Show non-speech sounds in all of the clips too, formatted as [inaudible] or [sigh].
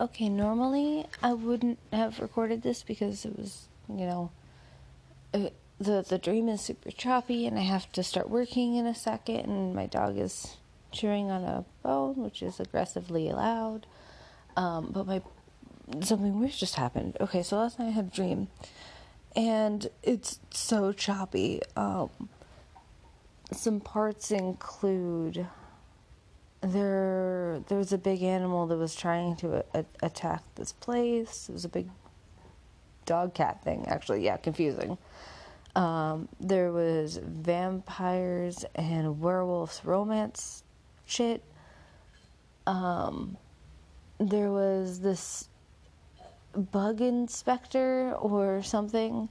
okay, normally I wouldn't have recorded this because it was, you know, it, the the dream is super choppy and I have to start working in a second and my dog is chewing on a bone which is aggressively loud. Um, but my something weird just happened. Okay, so last night I had a dream and it's so choppy. Um, some parts include there there was a big animal that was trying to a- attack this place. It was a big dog cat thing actually. Yeah, confusing. Um, there was vampires and werewolves romance shit. Um, there was this bug inspector or something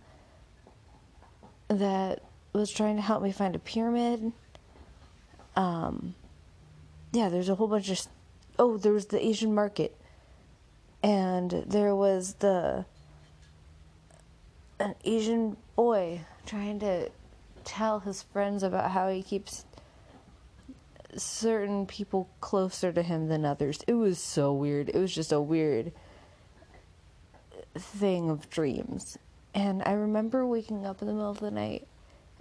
that was trying to help me find a pyramid. Um, yeah, there's a whole bunch of. Oh, there was the Asian market, and there was the an Asian boy trying to tell his friends about how he keeps certain people closer to him than others. It was so weird. It was just a weird thing of dreams. And I remember waking up in the middle of the night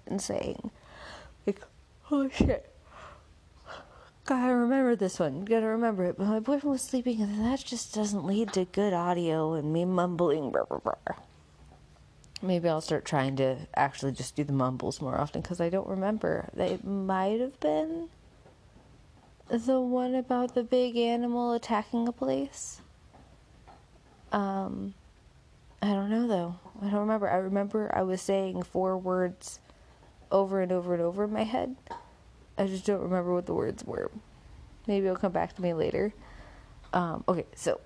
and saying, like, holy shit. Gotta remember this one. Gotta remember it. But my boyfriend was sleeping, and that just doesn't lead to good audio and me mumbling. Blah, blah, blah. Maybe I'll start trying to actually just do the mumbles more often because I don't remember. It might have been the one about the big animal attacking a place. Um, I don't know though. I don't remember. I remember I was saying four words over and over and over in my head. I just don't remember what the words were. Maybe it'll come back to me later. Um, okay, so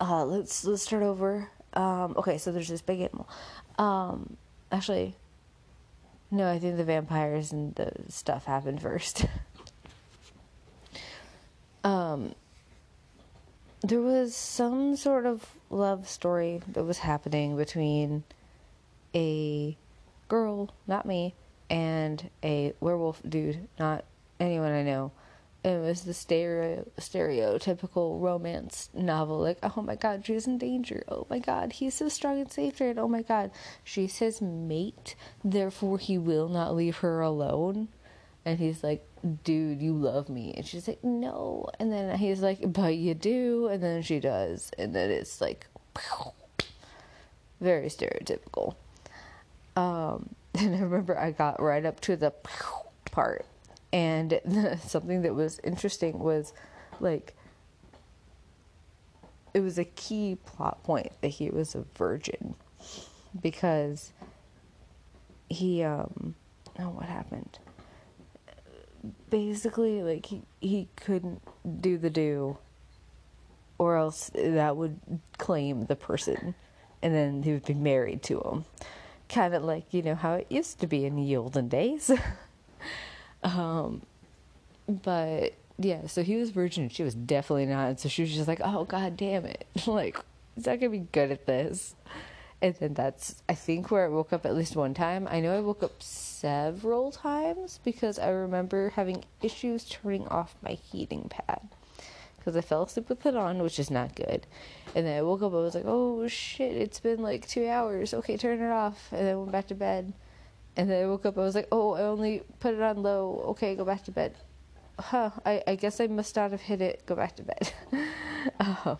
uh, let's let's start over. Um, okay, so there's this big animal. Um, actually, no, I think the vampires and the stuff happened first. [laughs] um, there was some sort of love story that was happening between a girl, not me, and a werewolf dude, not anyone I know. It was the stereo stereotypical romance novel, like, oh my god, she's in danger. Oh my god, he's so strong and saved her, and oh my god, she's his mate, therefore he will not leave her alone. And he's like, dude, you love me. And she's like, no. And then he's like, but you do. And then she does. And then it's like, [laughs] very stereotypical. Um, [laughs] and I remember I got right up to the [laughs] part, and [laughs] something that was interesting was like it was a key plot point that he was a virgin. Because he um oh what happened? Basically like he he couldn't do the do or else that would claim the person. And then he would be married to him kind of like you know how it used to be in the olden days. [laughs] Um but yeah so he was virgin. She was definitely not. And so she was just like oh god damn it. [laughs] Like is that gonna be good at this. And then that's I think where I woke up at least one time. I know I woke up several times because I remember having issues turning off my heating pad because I fell asleep with it on, which is not good. And then I woke up, I was like, oh shit, it's been like two hours. Okay, turn it off. And then I went back to bed. And then I woke up, I was like, oh, I only put it on low. Okay, go back to bed. Huh, I, I guess I must not have hit it. Go back to bed. uh,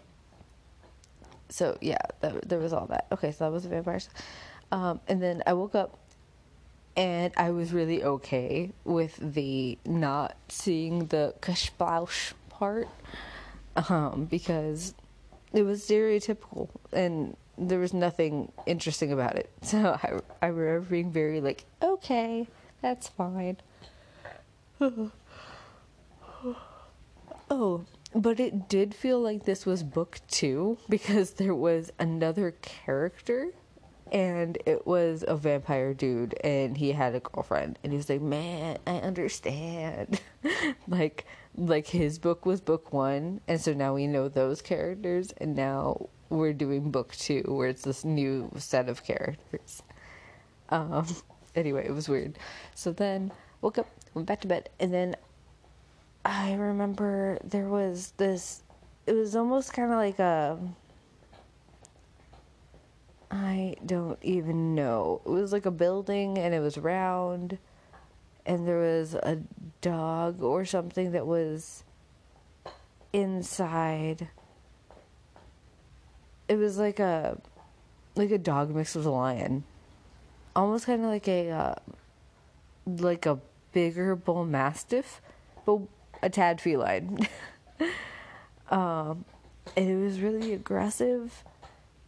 [laughs] so yeah, that, there was all that. Okay, so that was the vampires. Um, and then I woke up and I was really okay with the not seeing the kashplaush part um, because it was stereotypical and there was nothing interesting about it. [laughs] So I, I remember being very like, okay, that's fine. [sighs] oh, but it did feel like this was book two because there was another character and it was a vampire dude and he had a girlfriend and he was like man i understand [laughs] like like his book was book one and so now we know those characters and now we're doing book two where it's this new set of characters um [laughs] anyway it was weird so then woke up went back to bed and then I remember there was this it was almost kind of like a I don't even know. It was like a building and it was round and there was a dog or something that was inside. It was like a like a dog mixed with a lion. Almost kind of like a uh, like a bigger bull mastiff, but a tad feline. [laughs] um and it was really aggressive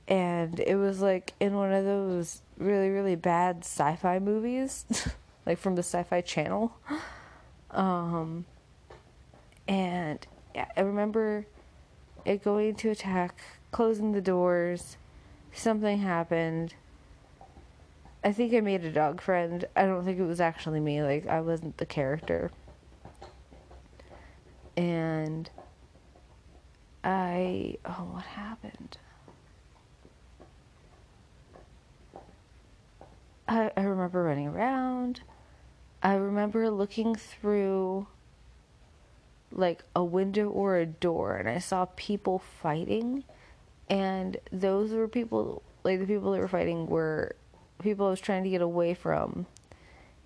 and it was like in one of those really really bad sci-fi movies [laughs] like from the sci-fi channel. [gasps] Um and yeah, i remember it going to attack closing the doors something happened. I think i made a dog friend. I don't think it was actually me like i wasn't the character. And i oh what happened? I, I remember running around. I remember looking through like a window or a door and I saw people fighting and those were people like the people that were fighting were people I was trying to get away from.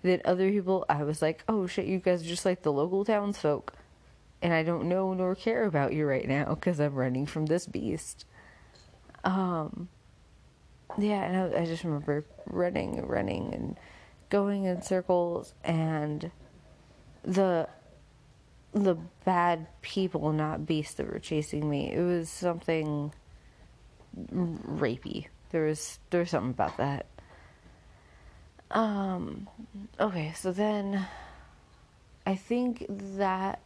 Then other people I was like, "Oh shit, you guys are just like the local townsfolk." And I don't know nor care about you right now because I'm running from this beast. Um, yeah, and I, I just remember running running and going in circles and the the bad people, not beasts, that were chasing me. It was something rapey. There was there was something about that. Um. Okay, so then I think that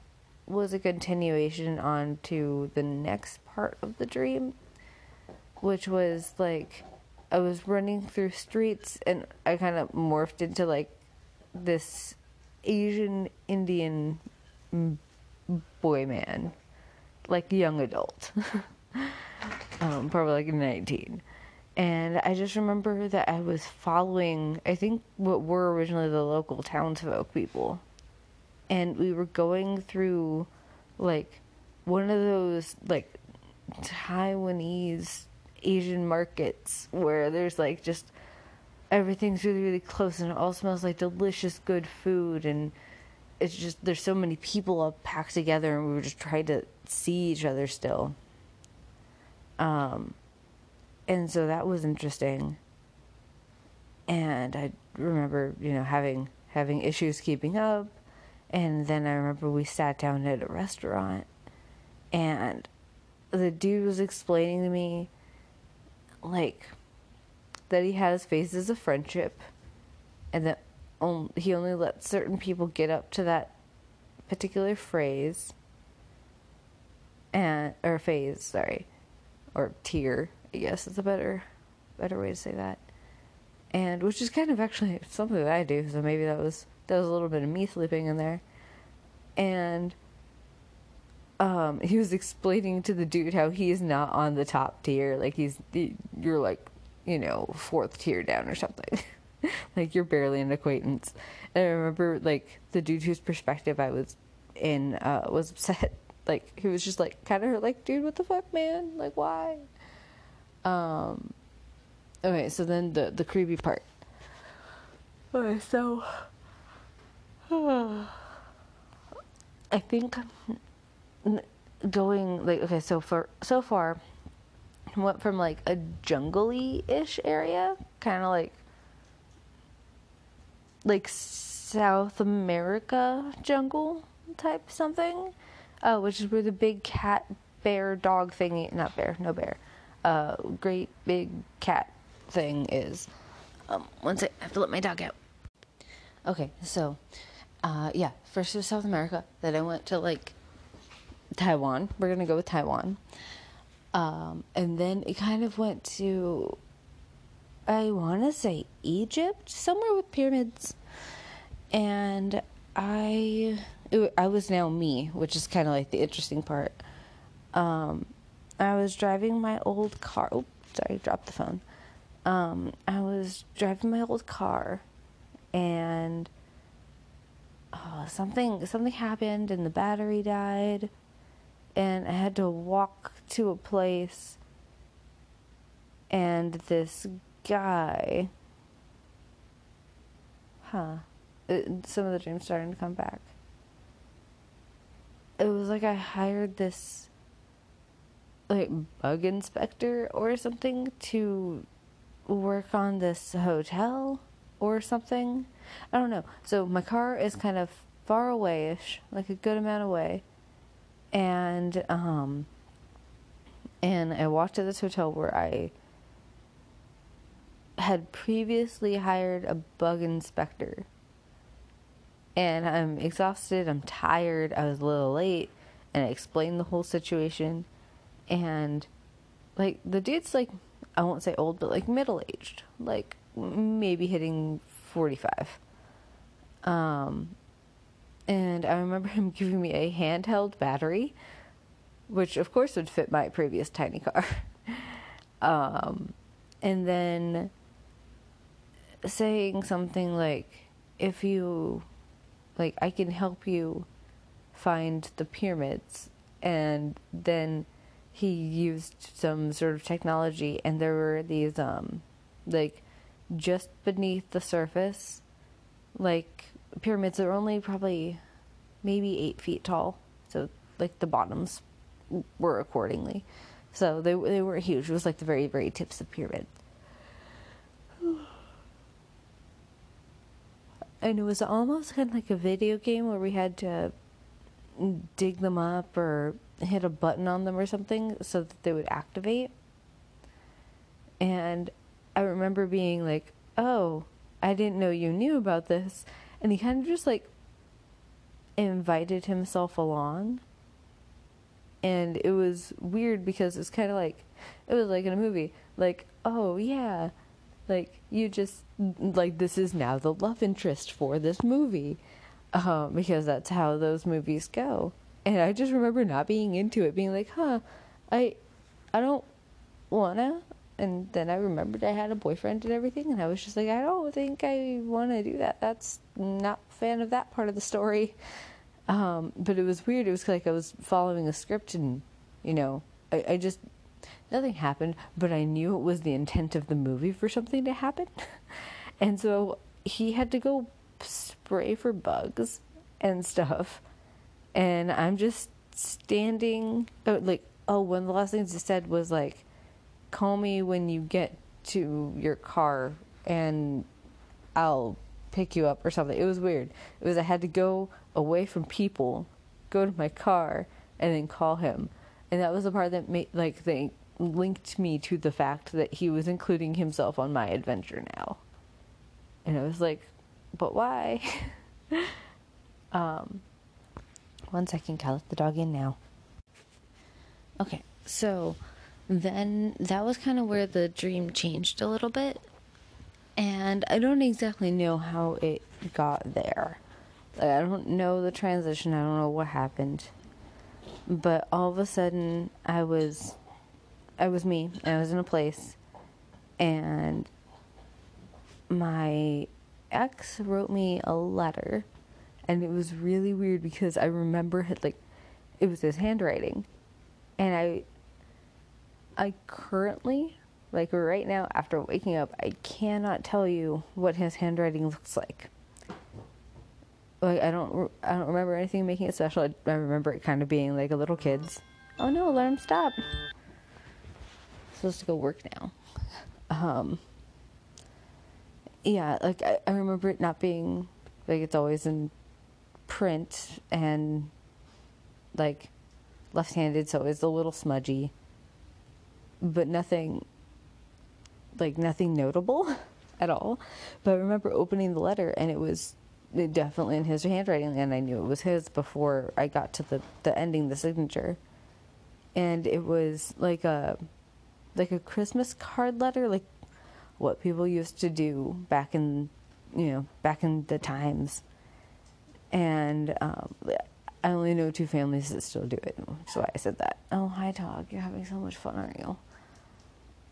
was a continuation on to the next part of the dream, which was like I was running through streets and I kind of morphed into like this Asian Indian boy man, like young adult, [laughs] um, probably like 19. And I just remember that I was following, I think, what were originally the local townsfolk people. And we were going through like one of those like Taiwanese Asian markets where there's like just everything's really really close and it all smells like delicious good food and it's just there's so many people all packed together and we were just trying to see each other still. Um and so that was interesting. And i remember you know having having issues keeping up. And then i remember we sat down at a restaurant and the dude was explaining to me like that he has phases of friendship and that he only lets certain people get up to that particular phrase and or phase sorry or tier i guess is a better better way to say that. And which is kind of actually something that i do so maybe that was that was a little bit of me sleeping in there. And um, he was explaining to the dude how he is not on the top tier. Like he's, you're like, you know, fourth tier down or something. [laughs] like you're barely an acquaintance. And I remember like the dude whose perspective I was in uh, was upset. [laughs] Like he was just like kind of like, dude, what the fuck, man? Like why? Um. Okay, so then the the creepy part. Okay, so. [sighs] I think going like okay so for so far went from like a jungly ish area kind of like like south america jungle type something uh, which is where the big cat bear dog thingy not bear no bear uh great big cat thing is. Um one sec i have to let my dog out. Okay so uh yeah first to south america then i went to like Taiwan. We're gonna go with Taiwan. Um, and then it kind of went to, I want to say Egypt, somewhere with pyramids. And I, it, I was now me, which is kind of like the interesting part. Um, I was driving my old car. Oh, sorry, dropped the phone. Um, I was driving my old car, and oh, something something happened, and the battery died and I had to walk to a place, and this guy, huh? It, some of the dreams starting to come back. It was like I hired this like bug inspector or something to work on this hotel or something. I don't know. So my car is kind of far away ish, like a good amount away. And um and I walked to this hotel where I had previously hired a bug inspector. And I'm exhausted, I'm tired, I was a little late, and I explained the whole situation and like the dude's like I won't say old, but like middle aged, like maybe hitting forty five. Um, and I remember him [laughs] giving me a handheld battery, which of course would fit my previous tiny car. [laughs] um, and then saying something like, if you, like, I can help you find the pyramids, and then he used some sort of technology and there were these um like just beneath the surface like pyramids are only probably maybe eight feet tall so like the bottoms were accordingly so they they were huge it was like the very very tips of pyramid and it was almost kind of like a video game where we had to dig them up or hit a button on them or something so that they would activate. And I remember being like, oh, I didn't know you knew about this. And he kind of just like invited himself along. And it was weird because it's kind of like, it was like in a movie. Like, oh, yeah. Like, you just, like, this is now the love interest for this movie. Uh, because that's how those movies go and I just remember not being into it, being like, "Huh, I, I don't wanna." And then I remembered I had a boyfriend and everything, and I was just like, "I don't think I want to do that. That's not a fan of that part of the story." Um, but it was weird. It was like I was following a script, and you know, I, I just nothing happened, but I knew it was the intent of the movie for something to happen, [laughs] and so he had to go spray for bugs and stuff and I'm just standing. Oh, like, oh, one of the last things he said was like, "Call me when you get to your car, and I'll pick you up or something." It was weird. It was I had to go away from people, go to my car, and then call him, and that was the part that made like they linked me to the fact that he was including himself on my adventure now. And I was like, but why? [laughs] um, one second, I'll let the dog in now. Okay, so then that was kind of where the dream changed a little bit. And I don't exactly know how it got there. Like, I don't know the transition, I don't know what happened. But all of a sudden, I was. I was me. I was in a place. And my ex wrote me a letter and it was really weird because I remember it like it was his handwriting, and I I currently like right now after waking up I cannot tell you what his handwriting looks like. Like I don't I don't remember anything making it special. I, I remember it kind of being like a little kid's. Oh no, him stop. I'm supposed to go work now. Um. Yeah, like I, I remember it not being like it's always in print and like left-handed, so it's a little smudgy, but nothing like nothing notable [laughs] at all. But I remember opening the letter and it was definitely in his handwriting, and I knew it was his before I got to the the ending, the signature, and it was like a like a Christmas card letter, like what people used to do back in you know back in the times and um, I only know two families that still do it. That's why I said that. Oh, hi, dog. You're having so much fun, aren't you?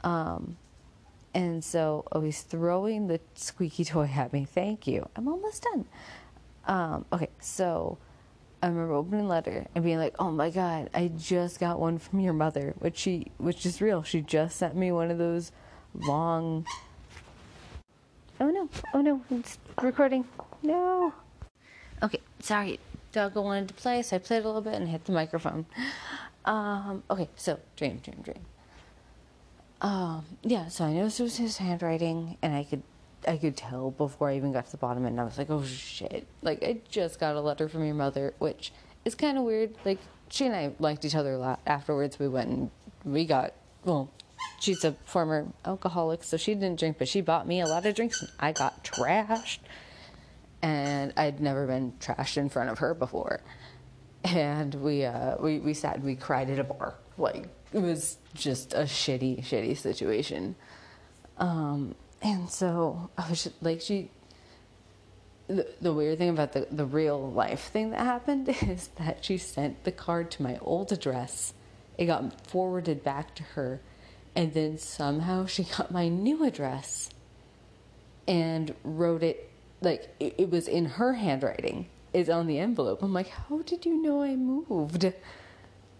Um, and so, oh, he's throwing the squeaky toy at me. Thank you. I'm almost done. Um, okay, so I remember opening the letter and being like, "Oh my god, I just got one from your mother," which she, which is real. She just sent me one of those long. Oh no! Oh no! It's recording. No. Okay, sorry. Doggo wanted to play, so I played a little bit and hit the microphone. Um, okay, so dream, dream, dream. Um, yeah, so I noticed it was his handwriting, and I could I could tell before I even got to the bottom, and I was like, oh shit. Like, I just got a letter from your mother, which is kind of weird. Like, she and I liked each other a lot. Afterwards, we went and we got, well, she's a former alcoholic, so she didn't drink, but she bought me a lot of drinks, and I got trashed. And I'd never been trashed in front of her before. And we, uh, we, we sat and we cried at a bar. Like, it was just a shitty, shitty situation. Um, and so I was just, like, she. The, the weird thing about the, the real life thing that happened [laughs] is that she sent the card to my old address. It got forwarded back to her. And then somehow she [laughs] got my new address and wrote it like it, it was in her handwriting. Is on the envelope. I'm like, how did you know I moved?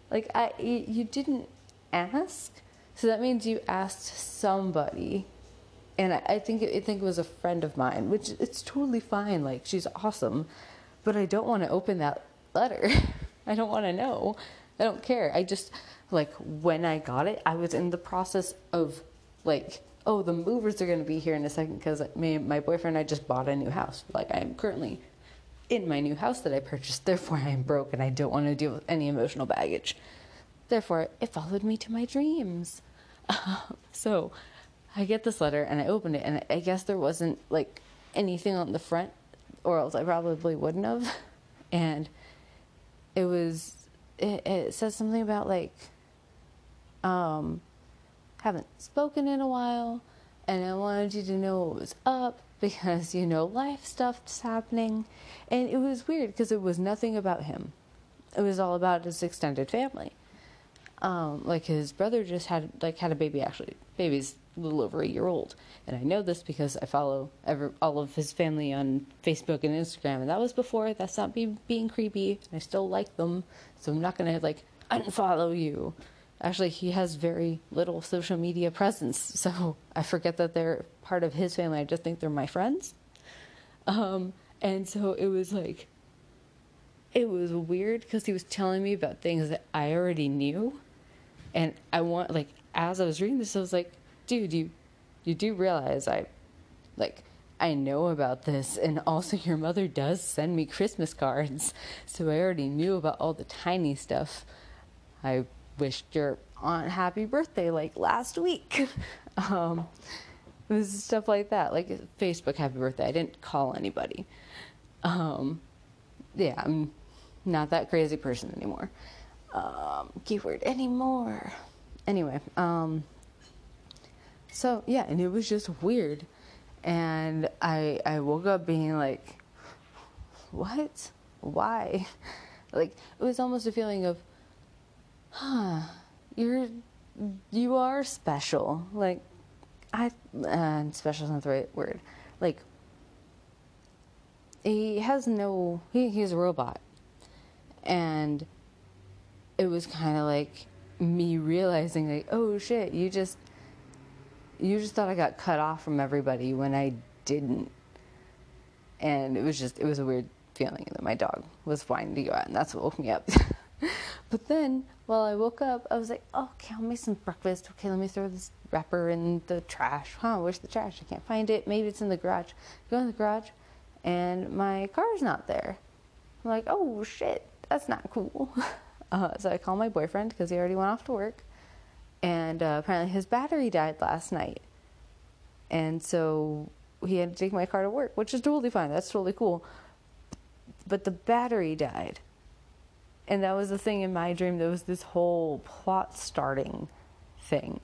Like I, you didn't ask, so that means you asked somebody and I, I think I think it was a friend of mine, which it's totally fine. Like she's awesome, but I don't want to open that letter. [laughs] I don't want to know. I don't care. I just like when I got it, I was in the process of like, oh, the movers are going to be here in a second because me, my boyfriend, and I just bought a new house. Like I am currently in my new house that I purchased. Therefore, I am broke and I don't want to deal with any emotional baggage. Therefore, it followed me to my dreams. [laughs] so I get this letter and I opened it, and I guess there wasn't like anything on the front, or else I probably wouldn't have. [laughs] And it was, it, it says something about like, um, haven't spoken in a while, and I wanted you to know what was up [laughs] because you know life stuff's happening, and it was weird because it was nothing about him. It was all about his extended family. Um, like his brother just had like had a baby actually. Baby's a little over a year old. And I know this because I follow ever, all of his family on Facebook and Instagram. And that was before. That's not be, being creepy. And I still like them. So I'm not to like unfollow you. Actually, he has very little social media presence. [laughs] So I forget that they're part of his family. I just think they're my friends. Um, and so it was like, it was weird because he was telling me about things that I already knew. And I want, like, as I was reading this, I was like, dude, you you do realize I like I know about this and also your mother does send me Christmas cards. [laughs] So I already knew about all the tiny stuff. I wished your aunt happy birthday like last week. [laughs] um it was stuff like that, like Facebook happy birthday. I didn't call anybody. Um yeah, I'm not that crazy person anymore. Um keyword anymore. Anyway, um so yeah, and it was just weird. And I I woke up being like, what? Why? [laughs] Like it was almost a feeling of, huh, you're you are special. Like I and special is not the right word. Like he has no he, he's a robot. And it was kind of like me realizing like, oh shit, you just you just thought I got cut off from everybody when I didn't. And it was just, it was a weird feeling that my dog was wanting to go out, and that's what woke me up. [laughs] but then, while I woke up, I was like, oh, okay, I'll make some breakfast. Okay, let me throw this wrapper in the trash. Huh, where's the trash? I can't find it. Maybe it's in the garage. Go in the garage, and my car's not there. I'm like, oh, shit, that's not cool. [laughs] Uh, so I call my boyfriend because he already went off to work and uh, apparently his battery died last night. And so he had to take my car to work, which is totally fine. That's totally cool. But the battery died. And that was the thing in my dream. There was this whole plot starting thing.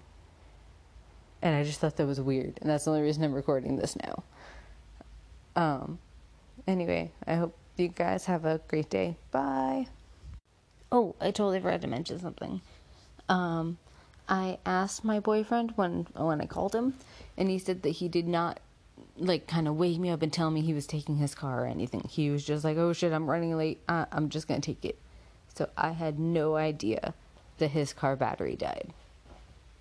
And I just thought that was weird. And that's the only reason I'm recording this now. Um, anyway, I hope you guys have a great day. Bye. Oh, I totally forgot to mention something. Um, I asked my boyfriend when when I called him, and he said that he did not like kind of wake me up and tell me he was taking his car or anything. He was just like, "Oh shit, I'm running late. Uh, I'm just gonna take it." So I had no idea that his car battery died.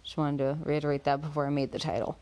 Just wanted to reiterate that before I made the title.